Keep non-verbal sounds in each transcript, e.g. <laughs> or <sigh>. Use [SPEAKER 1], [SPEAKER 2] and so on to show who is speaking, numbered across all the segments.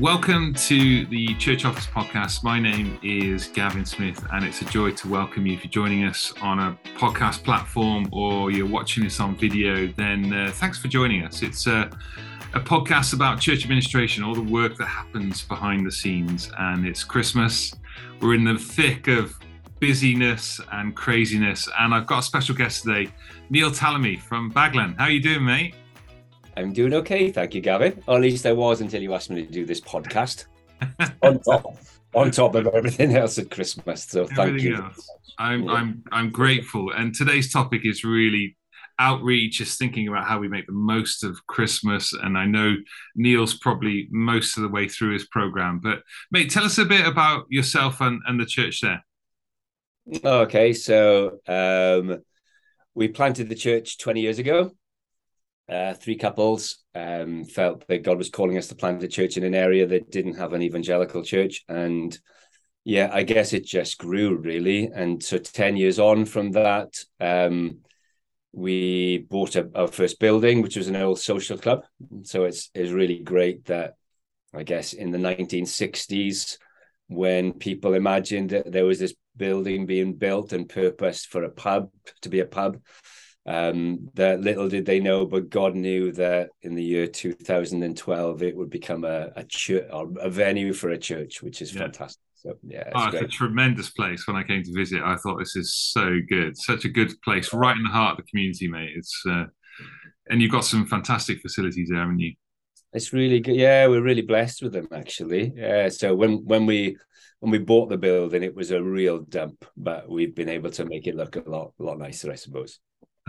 [SPEAKER 1] Welcome to the Church Office Podcast. My name is Gavin Smith, and it's a joy to welcome you. If you're joining us on a podcast platform or you're watching this on video, then uh, thanks for joining us. It's a, a podcast about church administration, all the work that happens behind the scenes, and it's Christmas. We're in the thick of busyness and craziness, and I've got a special guest today, Neil Tallamy from Baglan. How are you doing, mate?
[SPEAKER 2] I'm doing okay, thank you, Gavin. Or at least I was until you asked me to do this podcast. <laughs> on top, on top of everything else at Christmas. So thank everything you.
[SPEAKER 1] I'm yeah. I'm I'm grateful. And today's topic is really outreach, is thinking about how we make the most of Christmas. And I know Neil's probably most of the way through his program. But mate, tell us a bit about yourself and, and the church there.
[SPEAKER 2] Okay, so um, we planted the church 20 years ago uh, three couples um, felt that God was calling us to plant a church in an area that didn't have an evangelical church. And yeah, I guess it just grew really. And so 10 years on from that, um, we bought a, our first building, which was an old social club. So it's, it's really great that I guess in the 1960s, when people imagined that there was this building being built and purposed for a pub to be a pub, um, that little did they know, but God knew that in the year 2012 it would become a, a church or a venue for a church, which is yeah. fantastic. So yeah,
[SPEAKER 1] it's, oh, it's a tremendous place. When I came to visit, I thought this is so good, such a good place, right in the heart of the community, mate. It's uh, and you've got some fantastic facilities there, haven't you?
[SPEAKER 2] It's really good. Yeah, we're really blessed with them actually. Yeah. So when when we when we bought the building, it was a real dump, but we've been able to make it look a lot a lot nicer, I suppose.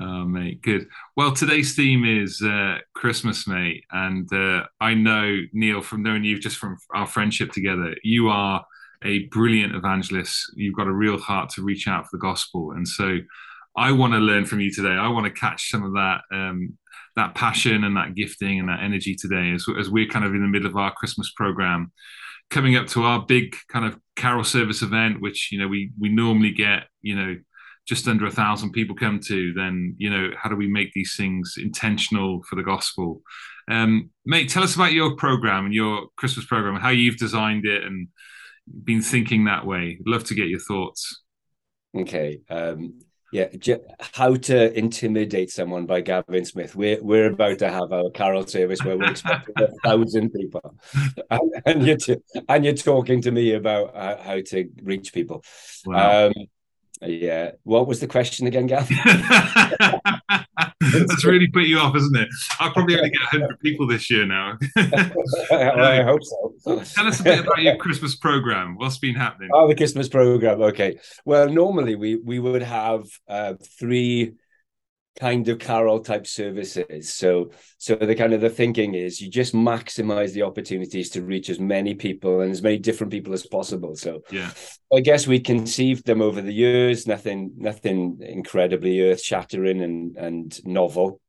[SPEAKER 1] Oh, mate, good. Well, today's theme is uh, Christmas, mate, and uh, I know Neil from knowing you just from our friendship together. You are a brilliant evangelist. You've got a real heart to reach out for the gospel, and so I want to learn from you today. I want to catch some of that um, that passion and that gifting and that energy today as, as we're kind of in the middle of our Christmas program, coming up to our big kind of carol service event, which you know we we normally get you know just under a thousand people come to, then you know how do we make these things intentional for the gospel? Um, mate, tell us about your program and your Christmas program, how you've designed it and been thinking that way. love to get your thoughts.
[SPEAKER 2] Okay. Um, yeah, how to intimidate someone by Gavin Smith. We're we're about to have our carol service where we're expecting a <laughs> thousand people, and, and, you're t- and you're talking to me about how to reach people. Wow. Um, yeah. What was the question again, Gav? <laughs>
[SPEAKER 1] That's really put you off, isn't it? I'll probably only get 100 people this year now. <laughs> <laughs>
[SPEAKER 2] I hope so.
[SPEAKER 1] Tell us a bit about your Christmas program. What's been happening?
[SPEAKER 2] Oh, the Christmas program. Okay. Well, normally we we would have uh, three kind of carol type services so so the kind of the thinking is you just maximize the opportunities to reach as many people and as many different people as possible so
[SPEAKER 1] yeah
[SPEAKER 2] i guess we conceived them over the years nothing nothing incredibly earth shattering and and novel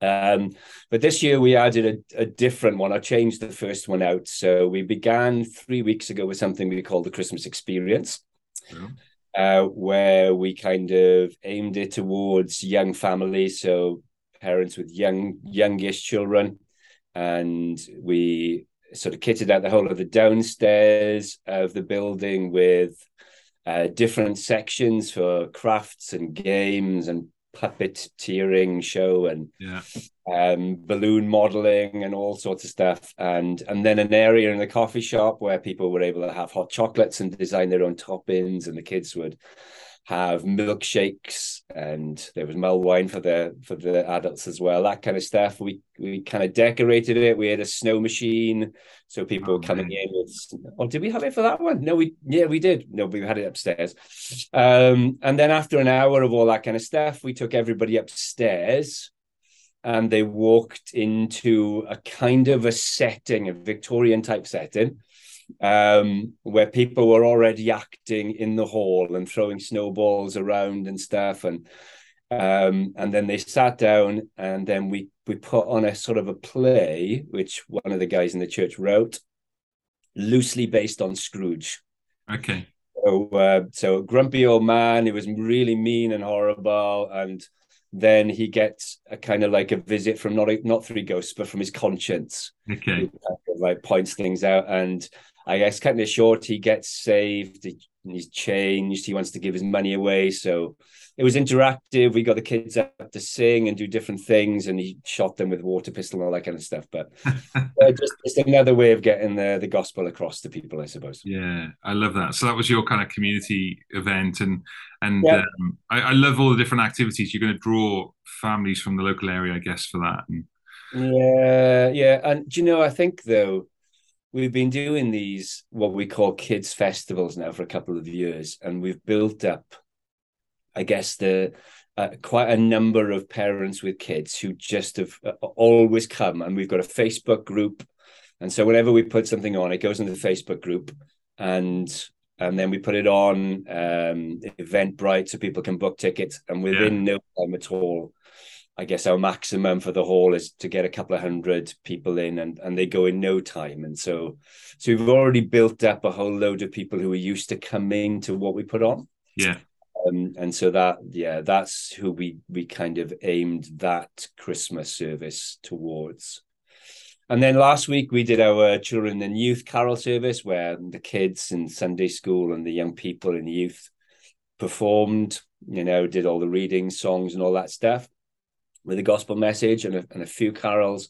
[SPEAKER 2] um, but this year we added a, a, different one. I changed the first one out. So we began three weeks ago with something we call the Christmas experience. Yeah uh, where we kind of aimed it towards young families, so parents with young youngish children, and we sort of kitted out the whole of the downstairs of the building with uh, different sections for crafts and games and puppeteering show and
[SPEAKER 1] yeah.
[SPEAKER 2] Um, balloon modeling and all sorts of stuff. And and then an area in the coffee shop where people were able to have hot chocolates and design their own toppings and the kids would have milkshakes and there was mulled wine for the for the adults as well that kind of stuff. We we kind of decorated it. We had a snow machine so people oh, were coming man. in with oh did we have it for that one? No we yeah we did. No we had it upstairs. Um and then after an hour of all that kind of stuff we took everybody upstairs and they walked into a kind of a setting a victorian type setting um, where people were already acting in the hall and throwing snowballs around and stuff. And um, and then they sat down, and then we we put on a sort of a play, which one of the guys in the church wrote, loosely based on Scrooge.
[SPEAKER 1] Okay.
[SPEAKER 2] So, uh, so a grumpy old man who was really mean and horrible, and then he gets a kind of like a visit from not not three ghosts, but from his conscience.
[SPEAKER 1] Okay.
[SPEAKER 2] Uh, like points things out. And I guess cutting it short, he gets saved. He, he's changed. He wants to give his money away. So it was interactive. We got the kids up to sing and do different things, and he shot them with water pistol and all that kind of stuff. But <laughs> uh, just, just another way of getting the the gospel across to people, I suppose.
[SPEAKER 1] Yeah, I love that. So that was your kind of community event, and and yeah. um, I, I, love all the different activities. You're going to draw families from the local area, I guess, for that. And...
[SPEAKER 2] Yeah, yeah, and do you know? I think though we've been doing these what we call kids festivals now for a couple of years, and we've built up I guess the uh, quite a number of parents with kids who just have uh, always come, and we've got a Facebook group, and so whenever we put something on, it goes into the Facebook group, and and then we put it on um, Eventbrite so people can book tickets, and within yeah. no time at all. I guess our maximum for the hall is to get a couple of hundred people in and, and they go in no time. And so so we've already built up a whole load of people who are used to coming to what we put on.
[SPEAKER 1] Yeah
[SPEAKER 2] um, and so that yeah that's who we we kind of aimed that christmas service towards and then last week we did our children and youth carol service where the kids in sunday school and the young people in the youth performed you know did all the reading songs and all that stuff with a gospel message and a, and a few carols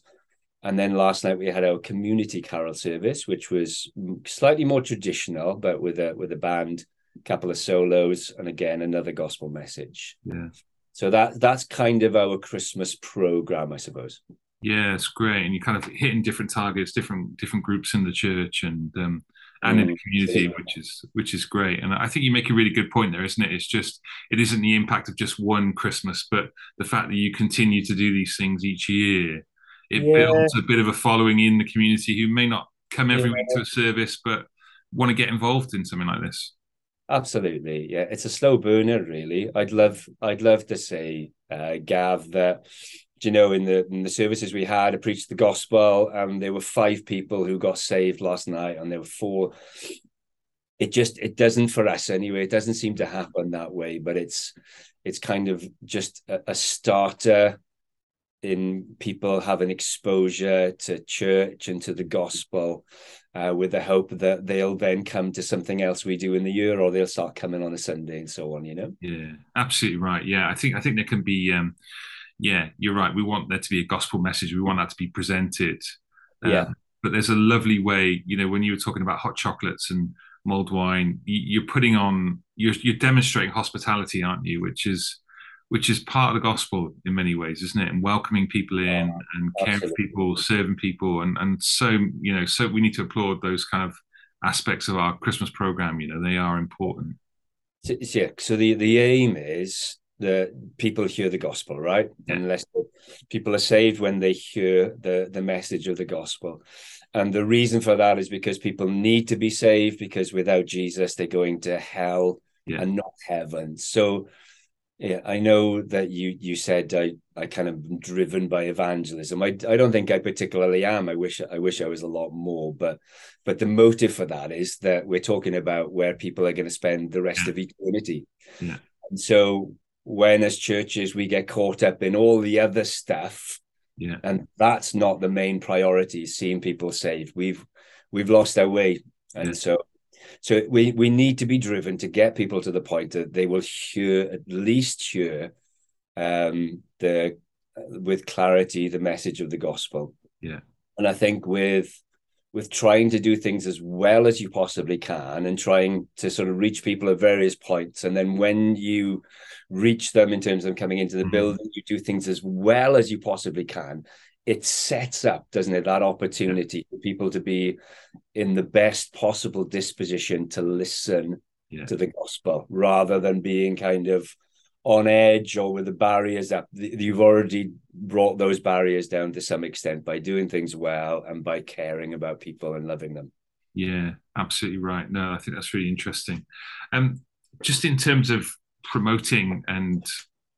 [SPEAKER 2] and then last night we had our community carol service which was slightly more traditional but with a with a band couple of solos, and again another gospel message.
[SPEAKER 1] Yeah.
[SPEAKER 2] So that that's kind of our Christmas program, I suppose.
[SPEAKER 1] Yeah, it's great, and you're kind of hitting different targets, different different groups in the church, and um, and mm, in the community, yeah. which is which is great. And I think you make a really good point there, isn't it? It's just it isn't the impact of just one Christmas, but the fact that you continue to do these things each year. It yeah. builds a bit of a following in the community who may not come every yeah. week to a service, but want to get involved in something like this.
[SPEAKER 2] Absolutely, yeah. It's a slow burner, really. I'd love, I'd love to say, uh, Gav, that you know, in the in the services we had, I preached the gospel, and there were five people who got saved last night, and there were four. It just it doesn't for us anyway. It doesn't seem to happen that way, but it's it's kind of just a, a starter in people having exposure to church and to the gospel uh, with the hope that they'll then come to something else we do in the year or they'll start coming on a sunday and so on you know
[SPEAKER 1] yeah absolutely right yeah i think i think there can be um yeah you're right we want there to be a gospel message we want that to be presented
[SPEAKER 2] uh, yeah
[SPEAKER 1] but there's a lovely way you know when you were talking about hot chocolates and mulled wine you're putting on you're, you're demonstrating hospitality aren't you which is which is part of the gospel in many ways, isn't it? And welcoming people in yeah, and caring for people, serving people, and and so you know, so we need to applaud those kind of aspects of our Christmas program. You know, they are important.
[SPEAKER 2] So, yeah. So the the aim is that people hear the gospel, right? Yeah. Unless people are saved when they hear the the message of the gospel. And the reason for that is because people need to be saved because without Jesus they're going to hell yeah. and not heaven. So yeah, I know that you you said I I kind of driven by evangelism. I I don't think I particularly am. I wish I wish I was a lot more, but but the motive for that is that we're talking about where people are going to spend the rest of eternity.
[SPEAKER 1] Yeah.
[SPEAKER 2] And so when as churches we get caught up in all the other stuff,
[SPEAKER 1] yeah,
[SPEAKER 2] and that's not the main priority, seeing people saved. We've we've lost our way. And yeah. so so we we need to be driven to get people to the point that they will hear at least hear um, the with clarity the message of the gospel.
[SPEAKER 1] Yeah,
[SPEAKER 2] and I think with with trying to do things as well as you possibly can and trying to sort of reach people at various points and then when you reach them in terms of coming into the mm-hmm. building you do things as well as you possibly can it sets up, doesn't it, that opportunity for people to be in the best possible disposition to listen yeah. to the gospel rather than being kind of on edge or with the barriers up. You've already brought those barriers down to some extent by doing things well and by caring about people and loving them.
[SPEAKER 1] Yeah, absolutely right. No, I think that's really interesting. Um, just in terms of promoting and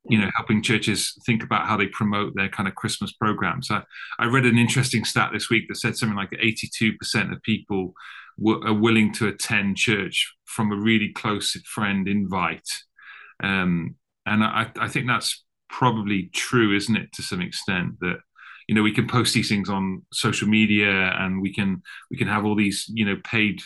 [SPEAKER 1] you know helping churches think about how they promote their kind of christmas programs i, I read an interesting stat this week that said something like 82% of people are willing to attend church from a really close friend invite um, and I, I think that's probably true isn't it to some extent that you know we can post these things on social media and we can we can have all these you know paid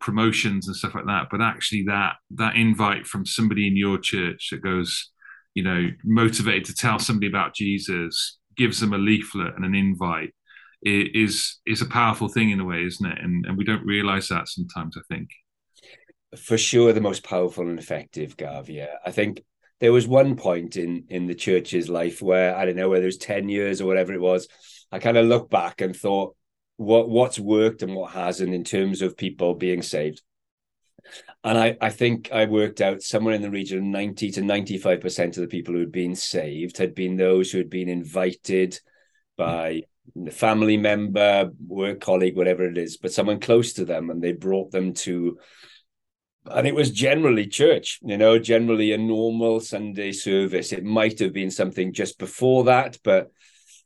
[SPEAKER 1] promotions and stuff like that. But actually that that invite from somebody in your church that goes you know motivated to tell somebody about jesus gives them a leaflet and an invite is is a powerful thing in a way isn't it? And and we don't realize that sometimes i think.
[SPEAKER 2] For sure the most powerful and effective gav yeah i think there was one point in in the church's life where I don't know whether it was 10 years or whatever it was. I kind of looked back and thought what what's worked and what hasn't in terms of people being saved. And I, I think I worked out somewhere in the region of 90 to 95% of the people who had been saved had been those who had been invited by a family member, work colleague, whatever it is, but someone close to them, and they brought them to and it was generally church, you know, generally a normal Sunday service. It might have been something just before that, but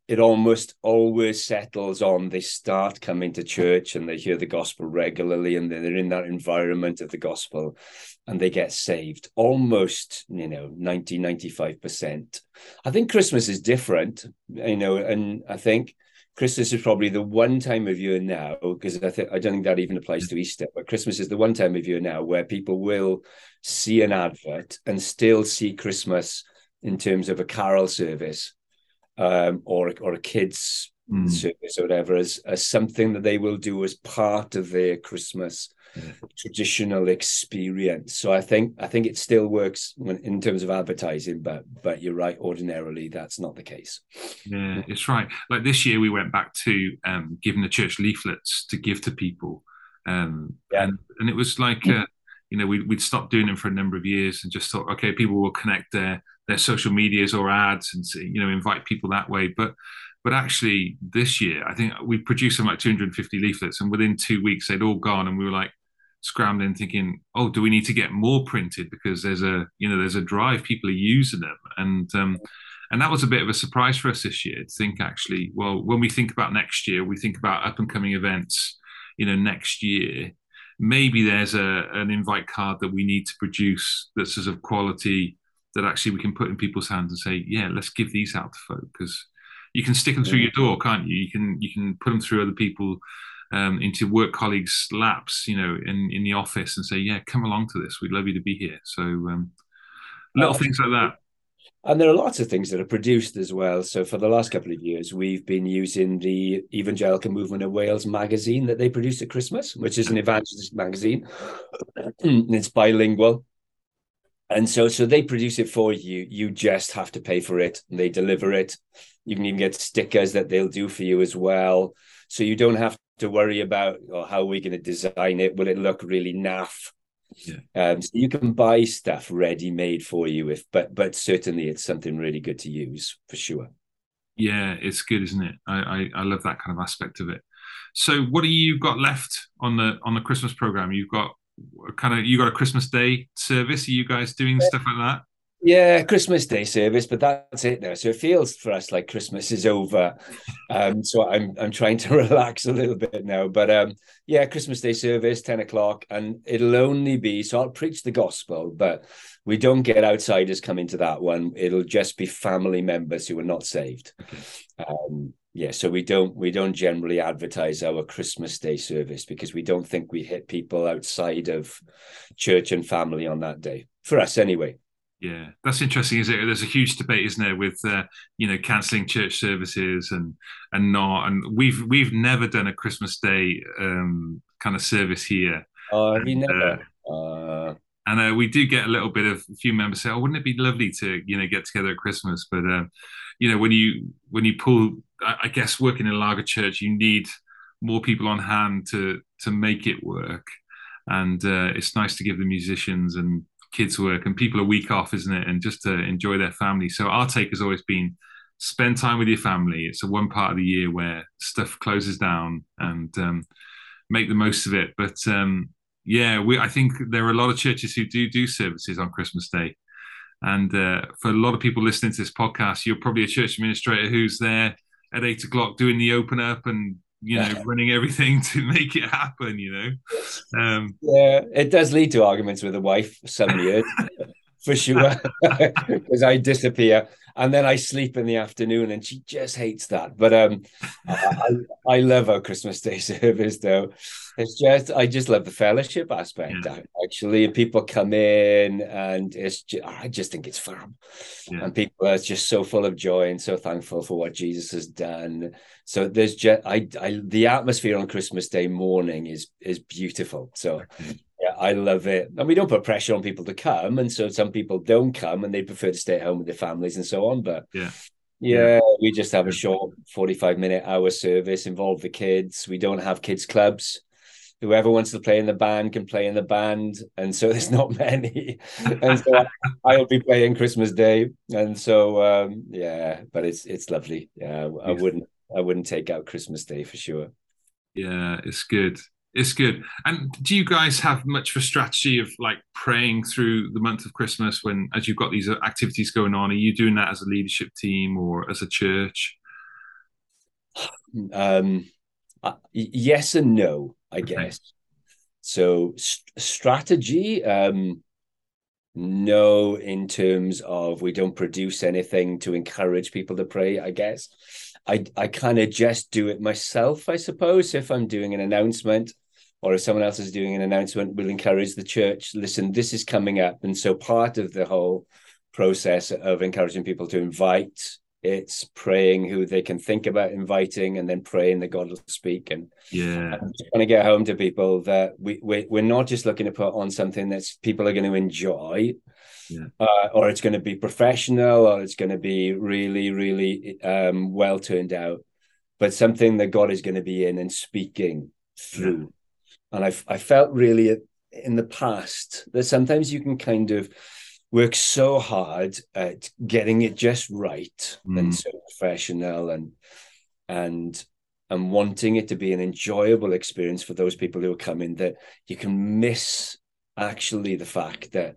[SPEAKER 2] it almost always settles on they start coming to church and they hear the gospel regularly and they're in that environment of the gospel and they get saved almost you know 90 95% i think christmas is different you know and i think Christmas is probably the one time of year now, because I think I don't think that even applies to Easter, but Christmas is the one time of year now where people will see an advert and still see Christmas in terms of a carol service um, or or a kids mm. service or whatever as, as something that they will do as part of their Christmas traditional experience. So I think I think it still works when, in terms of advertising, but but you're right. Ordinarily, that's not the case.
[SPEAKER 1] Yeah, it's right. Like this year, we went back to um, giving the church leaflets to give to people, um, yeah. and and it was like. Uh, you know, we, we'd stopped doing them for a number of years and just thought, okay, people will connect their their social medias or ads and you know invite people that way. But but actually, this year, I think we produced some like 250 leaflets, and within two weeks, they'd all gone, and we were like, scrambling thinking oh do we need to get more printed? Because there's a you know there's a drive people are using them. And um and that was a bit of a surprise for us this year to think actually well when we think about next year we think about up and coming events you know next year. Maybe there's a an invite card that we need to produce that's of quality that actually we can put in people's hands and say yeah let's give these out to folk. Because you can stick them through your door can't you? You can you can put them through other people um, into work colleagues' laps, you know, in, in the office and say, yeah, come along to this. We'd love you to be here. So um, little oh, things like that.
[SPEAKER 2] And there are lots of things that are produced as well. So for the last couple of years, we've been using the Evangelical Movement of Wales magazine that they produce at Christmas, which is an evangelist magazine. <clears throat> it's bilingual. And so, so they produce it for you. You just have to pay for it. They deliver it. You can even get stickers that they'll do for you as well. So you don't have to worry about or how are we going to design it? Will it look really naff? Yeah. Um, so you can buy stuff ready made for you if but but certainly it's something really good to use for sure.
[SPEAKER 1] Yeah, it's good, isn't it? I, I, I love that kind of aspect of it. So what do you got left on the on the Christmas program? You've got kind of you got a Christmas Day service. Are you guys doing yeah. stuff like that?
[SPEAKER 2] Yeah, Christmas Day service, but that's it now. So it feels for us like Christmas is over. Um, so I'm I'm trying to <laughs> relax a little bit now. But um, yeah, Christmas Day service, 10 o'clock, and it'll only be so I'll preach the gospel, but we don't get outsiders coming to that one. It'll just be family members who are not saved. Um, yeah, so we don't we don't generally advertise our Christmas Day service because we don't think we hit people outside of church and family on that day. For us anyway.
[SPEAKER 1] Yeah, that's interesting. Is it? There's a huge debate, isn't there, with uh, you know cancelling church services and and not. And we've we've never done a Christmas Day um, kind of service here.
[SPEAKER 2] Oh, have you never? Uh, uh...
[SPEAKER 1] And uh, we do get a little bit of a few members say, "Oh, wouldn't it be lovely to you know get together at Christmas?" But uh, you know when you when you pull, I guess working in a lager church, you need more people on hand to to make it work. And uh, it's nice to give the musicians and kids work and people are week off, isn't it? And just to enjoy their family. So our take has always been spend time with your family. It's a one part of the year where stuff closes down and um, make the most of it. But um, yeah, we I think there are a lot of churches who do do services on Christmas Day. And uh, for a lot of people listening to this podcast, you're probably a church administrator who's there at eight o'clock doing the open up and you know, <laughs> running everything <laughs> to make it happen, you know. Um,
[SPEAKER 2] yeah, it does lead to arguments with the wife some years. <laughs> for sure <laughs> because I disappear and then I sleep in the afternoon, and she just hates that. But um, I, I, love our Christmas Day <laughs> service though. It's just I just love the fellowship aspect. Yeah. Actually, people come in, and it's just, I just think it's fun, yeah. and people are just so full of joy and so thankful for what Jesus has done. So there's just I, I the atmosphere on Christmas Day morning is is beautiful. So. Yeah, I love it. And we don't put pressure on people to come. And so some people don't come and they prefer to stay at home with their families and so on. But
[SPEAKER 1] yeah.
[SPEAKER 2] Yeah, yeah. we just have a short 45 minute hour service, involve the kids. We don't have kids clubs. Whoever wants to play in the band can play in the band. And so <laughs> there's not many. and so <laughs> I'll be playing Christmas Day. And so um, yeah, but it's it's lovely. Yeah, I wouldn't I wouldn't take out Christmas Day for sure.
[SPEAKER 1] Yeah, it's good. It's good. And do you guys have much of a strategy of like praying through the month of Christmas when, as you've got these activities going on? Are you doing that as a leadership team or as a church?
[SPEAKER 2] Um, uh, yes and no, I okay. guess. So st- strategy, um, no, in terms of we don't produce anything to encourage people to pray. I guess I I kind of just do it myself, I suppose. If I'm doing an announcement or if someone else is doing an announcement, we'll encourage the church. Listen, this is coming up, and so part of the whole process of encouraging people to invite it's praying who they can think about inviting and then praying that God will speak. And
[SPEAKER 1] yeah,
[SPEAKER 2] I'm just to get home to people that we, we we're not just looking to put on something that's people are going to enjoy,
[SPEAKER 1] yeah. uh,
[SPEAKER 2] or it's going to be professional, or it's going to be really really um, well turned out, but something that God is going to be in and speaking through. Yeah. And I I felt really in the past that sometimes you can kind of work so hard at getting it just right mm. and so professional and and and wanting it to be an enjoyable experience for those people who are coming that you can miss actually the fact that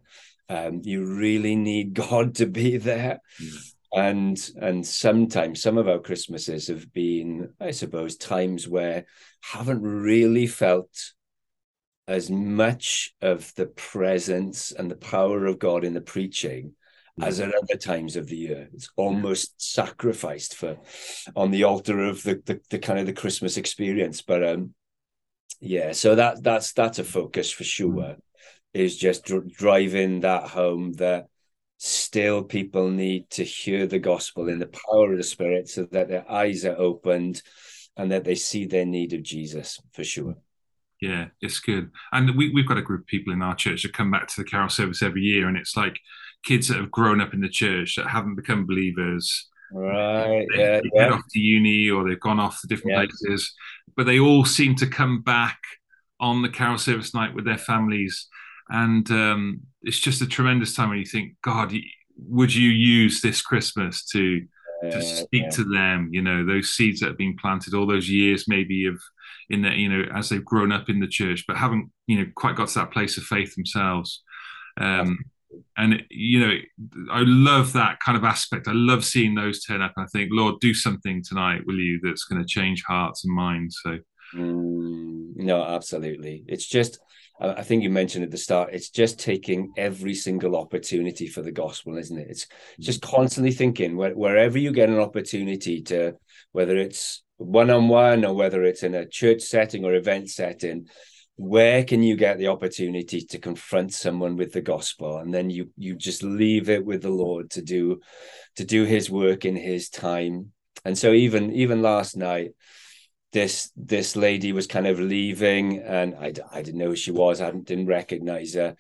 [SPEAKER 2] um, you really need <laughs> God to be there. Mm. And and sometimes some of our Christmases have been, I suppose, times where haven't really felt as much of the presence and the power of God in the preaching as at other times of the year. It's almost sacrificed for on the altar of the, the, the kind of the Christmas experience. But um, yeah, so that that's that's a focus for sure. Mm. Is just dr- driving that home that still people need to hear the gospel in the power of the Spirit, so that their eyes are opened and that they see their need of Jesus for sure.
[SPEAKER 1] Yeah, it's good. And we, we've got a group of people in our church that come back to the carol service every year, and it's like kids that have grown up in the church that haven't become believers.
[SPEAKER 2] Right.
[SPEAKER 1] They,
[SPEAKER 2] yeah.
[SPEAKER 1] They
[SPEAKER 2] yeah.
[SPEAKER 1] head off to uni or they've gone off to different yeah. places, but they all seem to come back on the carol service night with their families. And um, it's just a tremendous time when you think, God, would you use this Christmas to to speak yeah. to them? You know, those seeds that have been planted all those years, maybe of in that you know as they've grown up in the church but haven't you know quite got to that place of faith themselves. Um, and you know i love that kind of aspect. I love seeing those turn up i think lord do something tonight will you that's going to change hearts and minds. So
[SPEAKER 2] mm, no absolutely. It's just I think you mentioned at the start, it's just taking every single opportunity for the gospel, isn't it? It's just constantly thinking where, wherever you get an opportunity to, whether it's one on one or whether it's in a church setting or event setting, where can you get the opportunity to confront someone with the gospel? And then you you just leave it with the lord to do to do his work in his time. And so even even last night this this lady was kind of leaving and i, I didn't know who she was. I didn't recognize her.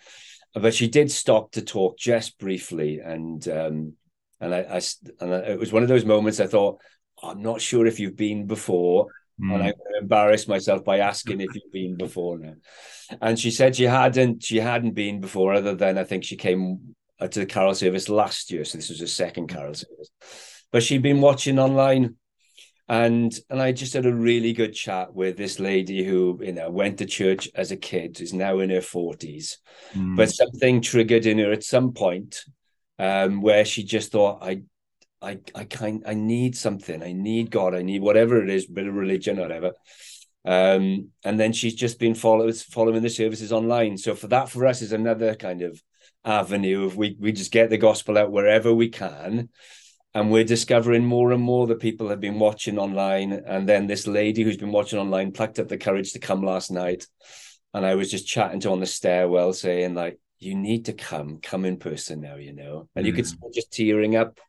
[SPEAKER 2] But she did stop to talk just briefly and um and I, I and it was one of those moments i thought I'm not sure if you've been before. Mm. And I'm going to embarrass myself by asking if you've been before now. And she said she hadn't. She hadn't been before, other than I think she came uh, to the carol service last year. So this was her second carol service. But she'd been watching online, and and I just had a really good chat with this lady who you know went to church as a kid, is now in her forties, mm. but something triggered in her at some point um, where she just thought, I I I kind I need something. I need God. I need whatever it is, bit of religion, whatever. Um, and then she's just been follows following the services online. So for that, for us, is another kind of avenue of we we just get the gospel out wherever we can and we're discovering more and more that people have been watching online and then this lady who's been watching online plucked up the courage to come last night and i was just chatting to on the stairwell saying like you need to come come in person now you know and mm. you could mm. just tearing up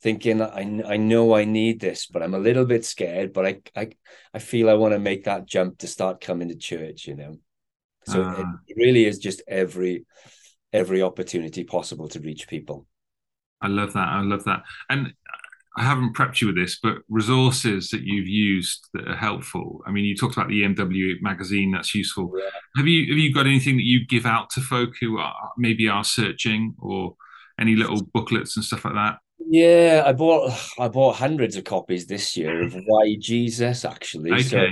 [SPEAKER 2] thinking I, I know i need this but i'm a little bit scared but i i, I feel i want to make that jump to start coming to church you know so uh. it really is just every every opportunity possible to reach people.
[SPEAKER 1] I love that. I love that. And I haven't prepped you with this, but resources that you've used that are helpful. I mean, you talked about the EMW magazine that's useful. Yeah. Have you have you got anything that you give out to folk who are maybe are searching, or any little booklets and stuff like that?
[SPEAKER 2] Yeah, I bought I bought hundreds of copies this year of Why Jesus actually. Okay. So,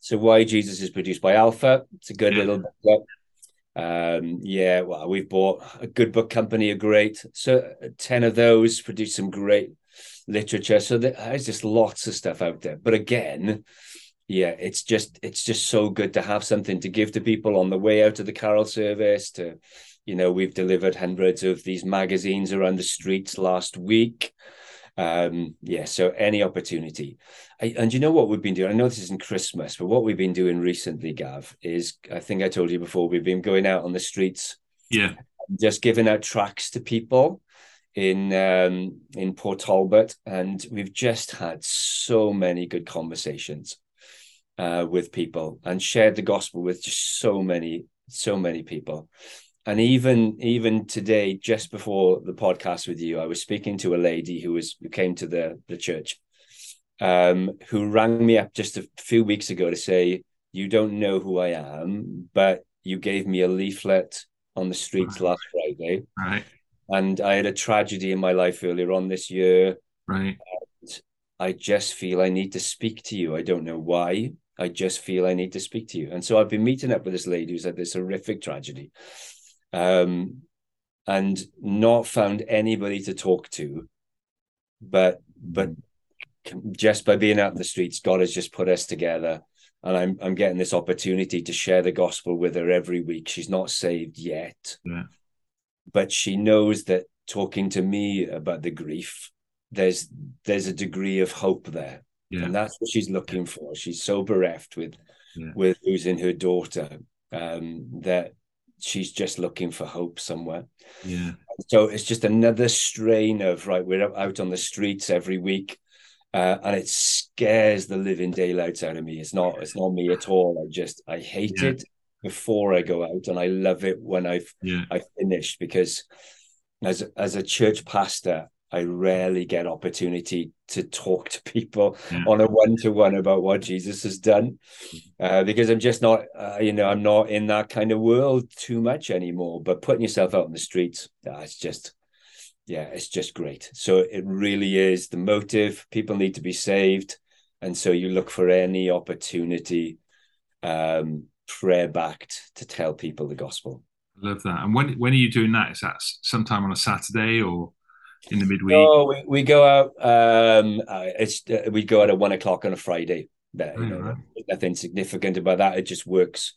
[SPEAKER 2] so Why Jesus is produced by Alpha. It's a good yeah. little booklet. Um, yeah, well, we've bought a good book company, a great so ten of those produce some great literature. So there's just lots of stuff out there. But again, yeah, it's just it's just so good to have something to give to people on the way out of the carol service. To you know, we've delivered hundreds of these magazines around the streets last week. Um, yeah, so any opportunity. I, and you know what we've been doing? I know this isn't Christmas, but what we've been doing recently, Gav, is I think I told you before, we've been going out on the streets.
[SPEAKER 1] Yeah.
[SPEAKER 2] Just giving out tracts to people in um, in Port Talbot, and we've just had so many good conversations uh, with people and shared the gospel with just so many so many people. And even even today just before the podcast with you i was speaking to a lady who was who came to the the church um who rang me up just a few weeks ago to say you don't know who i am but you gave me a leaflet on the streets last friday.
[SPEAKER 1] Right
[SPEAKER 2] and i had a tragedy in my life earlier on this year
[SPEAKER 1] right
[SPEAKER 2] i just feel i need to speak to you i don't know why I just feel I need to speak to you. And so I've been meeting up with this lady who's had this horrific tragedy um, and not found anybody to talk to. But but just by being out in the streets, God has just put us together, and I'm I'm getting this opportunity to share the gospel with her every week. She's not saved yet,
[SPEAKER 1] yeah.
[SPEAKER 2] But she knows that talking to me about the grief, there's there's a degree of hope there, yeah. and that's what she's looking for. She's so bereft with yeah. with losing her daughter um, that she's just looking for hope somewhere.
[SPEAKER 1] Yeah.
[SPEAKER 2] So it's just another strain of right. We're out on the streets every week, uh, and it scares the living daylights out of me. It's not. It's not me at all. I just I hate yeah. it before I go out, and I love it when I've
[SPEAKER 1] yeah.
[SPEAKER 2] I finished because as as a church pastor, I rarely get opportunity to talk to people yeah. on a one to one about what Jesus has done, uh, because I'm just not, uh, you know, I'm not in that kind of world too much anymore. But putting yourself out in the streets, uh, it's just, yeah, it's just great. So it really is the motive. People need to be saved, and so you look for any opportunity, um, prayer backed, to tell people the gospel.
[SPEAKER 1] I love that. And when when are you doing that? Is that sometime on a Saturday or? in the midweek?
[SPEAKER 2] Oh, we, we go out. Um, uh, it's uh, we go out at one o'clock on a Friday. But, you know, nothing significant about that. It just works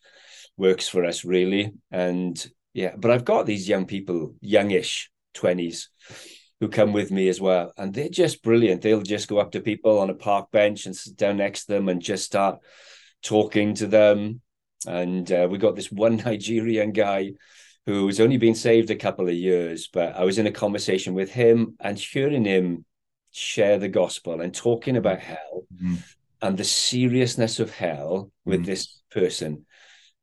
[SPEAKER 2] works for us really. And yeah, but I've got these young people, youngish twenties, who come with me as well, and they're just brilliant. They'll just go up to people on a park bench and sit down next to them and just start talking to them. And uh, we got this one <laughs> Nigerian guy who's only been saved a couple of years, but I was in a conversation with him and hearing him share the gospel and talking about hell mm-hmm. and the seriousness of hell with mm-hmm. this person.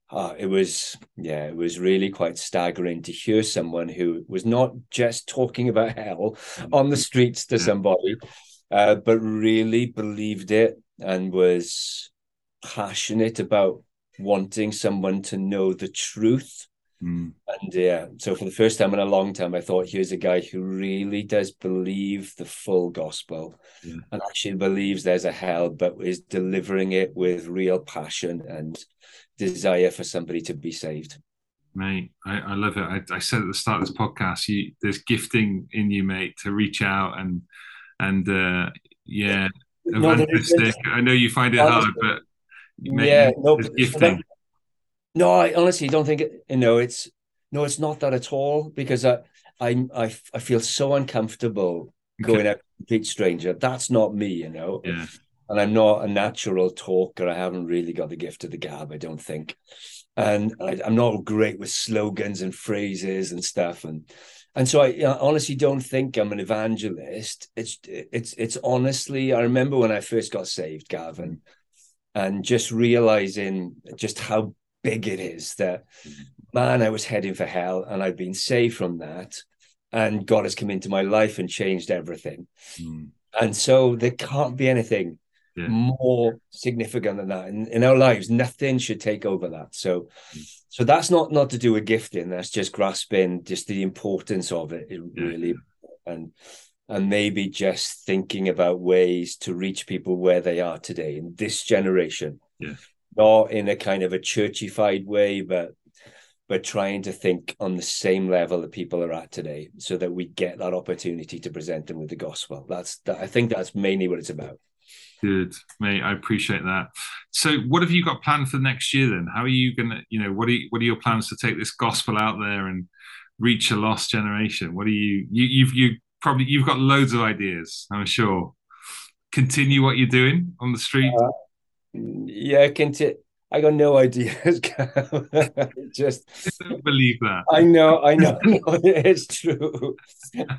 [SPEAKER 2] Uh, it was, yeah, it was really quite staggering to hear someone who was not just talking about hell mm-hmm. on the streets to somebody, uh, but really believed it and was passionate about wanting someone to know the truth
[SPEAKER 1] Mm.
[SPEAKER 2] And yeah, so for the first time in a long time, I thought here's a guy who really does believe the full gospel
[SPEAKER 1] yeah.
[SPEAKER 2] and actually believes there's a hell, but is delivering it with real passion and desire for somebody to be saved.
[SPEAKER 1] Mate, I, I love it. I, I, said at the start of this podcast, you there's gifting in you, mate, to reach out and and uh yeah, no, I know you find it hard, but
[SPEAKER 2] yeah, no, gifting. No, I honestly don't think it, you know it's no, it's not that at all because I I I, I feel so uncomfortable going okay. out complete stranger. That's not me, you know.
[SPEAKER 1] Yeah.
[SPEAKER 2] And I'm not a natural talker. I haven't really got the gift of the gab, I don't think. And I, am not great with slogans and phrases and stuff. And and so I you know, honestly don't think I'm an evangelist. It's it's it's honestly. I remember when I first got saved, Gavin, and just realizing just how big it is that man, I was heading for hell, and I've been saved from that and God has come into my life and changed everything. Mm. And so there can't be anything yeah. more significant than that in, in our lives. Nothing should take over that. So, mm. so that's not not to do with gifting. That's just grasping just the importance of it, it yeah. really, and and mm. maybe just thinking about ways to reach people where they are today in this generation.
[SPEAKER 1] Yeah.
[SPEAKER 2] Not in a kind of a churchified way, but but trying to think on the same level that people are at today so that we get that opportunity to present them with the gospel. That's that, i think that's mainly what it's about.
[SPEAKER 1] Good mate. I appreciate that. So what have you got planned for next year then? How are you gonna you know what are you, what are your plans to take this gospel out there and reach a lost generation? What are you you you've you probably you've got loads of ideas i'm sure continue what you're doing on the street uh,
[SPEAKER 2] yeah continue I got no ideas. <laughs> <laughs> Just
[SPEAKER 1] I don't believe that.
[SPEAKER 2] I know, I know, <laughs> it's true.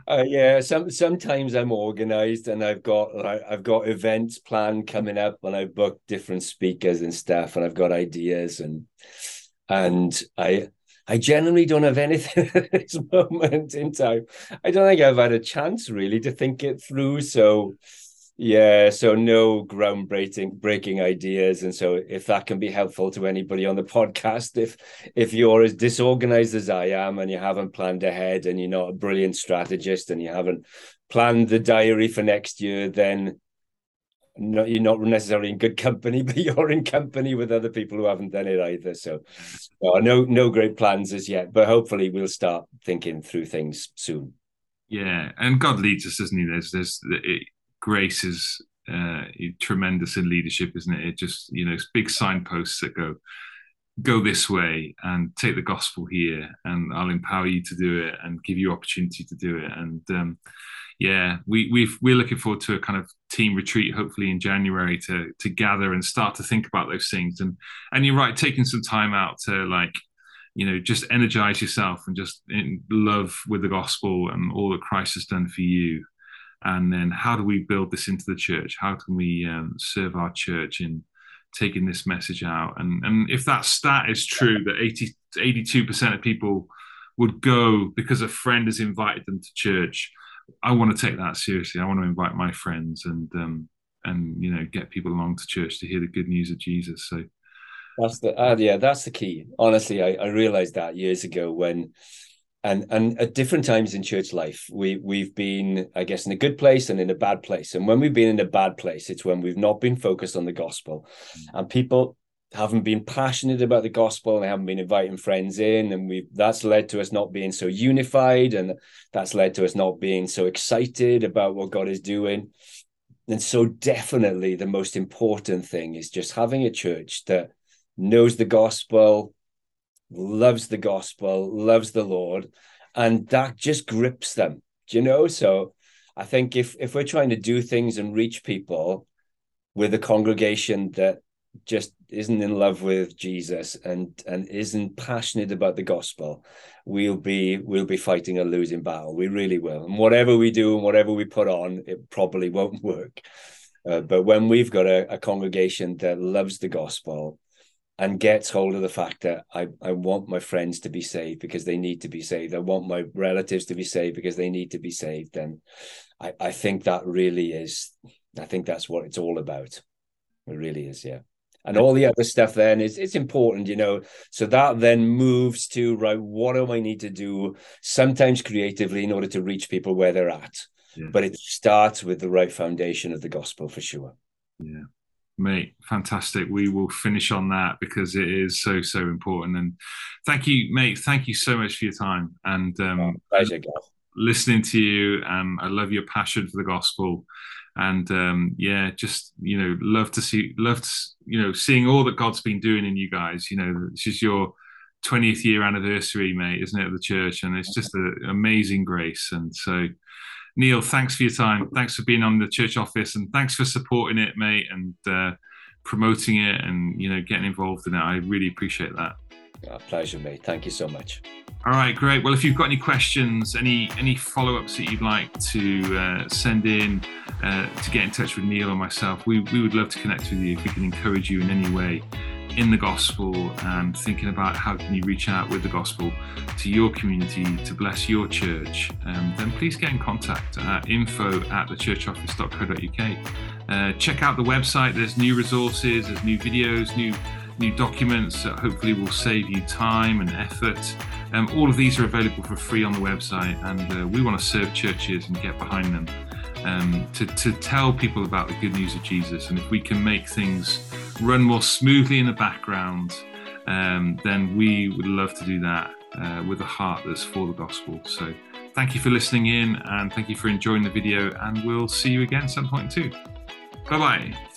[SPEAKER 2] Uh, yeah, some sometimes I'm organized and I've got like, I've got events planned coming up and I've booked different speakers and stuff and I've got ideas and and I I generally don't have anything <laughs> at this moment in time. I don't think I've had a chance really to think it through. So yeah, so no groundbreaking breaking ideas, and so if that can be helpful to anybody on the podcast, if if you're as disorganized as I am and you haven't planned ahead, and you're not a brilliant strategist, and you haven't planned the diary for next year, then not, you're not necessarily in good company, <laughs> but you're in company with other people who haven't done it either. So, no, no great plans as yet, but hopefully we'll start thinking through things soon.
[SPEAKER 1] Yeah, and God leads us, doesn't He? There's, there's, it, grace is uh, tremendous in leadership, isn't it? It just you know it's big signposts that go go this way and take the gospel here, and I'll empower you to do it and give you opportunity to do it. And um, yeah, we we we're looking forward to a kind of team retreat, hopefully in January, to to gather and start to think about those things. And and you're right, taking some time out to like you know just energize yourself and just in love with the gospel and all that christ has done for you. And then how do we build this into the church? How can we um, serve our church in taking this message out? And and if that stat is true that 80 82% of people would go because a friend has invited them to church i want to take that seriously. I want to invite my friends and um and you know get people along to church to hear the good news of jesus. So
[SPEAKER 2] that's the uh, yeah that's the key. Honestly i, I realized that years ago when and and at different times in church life we we've been i guess in a good place and in a bad place. And when we've been in a bad place it's when we've not been focused on the gospel. Mm-hmm. and people haven't been passionate about the gospel and haven't been inviting friends in and we that's led to us not being so unified and that's led to us not being so excited about what god is doing and so definitely the most important thing is just having a church that knows the gospel loves the gospel, loves the Lord, and that just grips them. Do you know? So I think if if we're trying to do things and reach people with a congregation that just isn't in love with Jesus and and isn't passionate about the gospel, we'll be we'll be fighting a losing battle. We really will. And whatever we do and whatever we put on, it probably won't <laughs> work. Uh, but when we've got a, a congregation that loves the gospel and gets hold of the fact that I, I want my friends to be saved because they need to be saved. I want my relatives to be saved because they need to be saved. then I, I think that really is, I think that's what it's all about. It really is, yeah. And all the other stuff then is it's important, you know. So that then moves to right, what do I need to do sometimes creatively in order to reach people where they're at? Yeah. But it starts with the right foundation of the gospel for sure.
[SPEAKER 1] Yeah mate fantastic we will finish on that because it is so so important and thank you mate thank you so much for your time and um oh,
[SPEAKER 2] pleasure,
[SPEAKER 1] listening to you um i love your passion for the gospel and um yeah just you know love to see love to you know seeing all that god's been doing in you guys you know this is your 20th year anniversary, mate, isn't it, of the church? And it's just an amazing grace. And so, Neil, thanks for your time. Thanks for being on the church office, and thanks for supporting it, mate, and uh, promoting it, and you know, getting involved in it. I really appreciate that.
[SPEAKER 2] Pleasure, mate. Thank you so much.
[SPEAKER 1] All right, great. Well, if you've got any questions, any any follow ups that you'd like to uh, send in uh, to get in touch with Neil or myself, we, we would love to connect with you if we can encourage you in any way in the gospel and thinking about how can you reach out with the gospel to your community to bless your church, um, then please get in contact at info at thechurchoffice.co.uk. Uh, check out the website. There's new resources, there's new videos, new new documents that hopefully will save you time and effort. Um, all of these are available for free on the website, and uh, we want to serve churches and get behind them um, to, to tell people about the good news of Jesus. And if we can make things run more smoothly in the background, um, then we would love to do that uh, with a heart that's for the gospel. So thank you for listening in and thank you for enjoying the video, and we'll see you again some point too. Bye bye.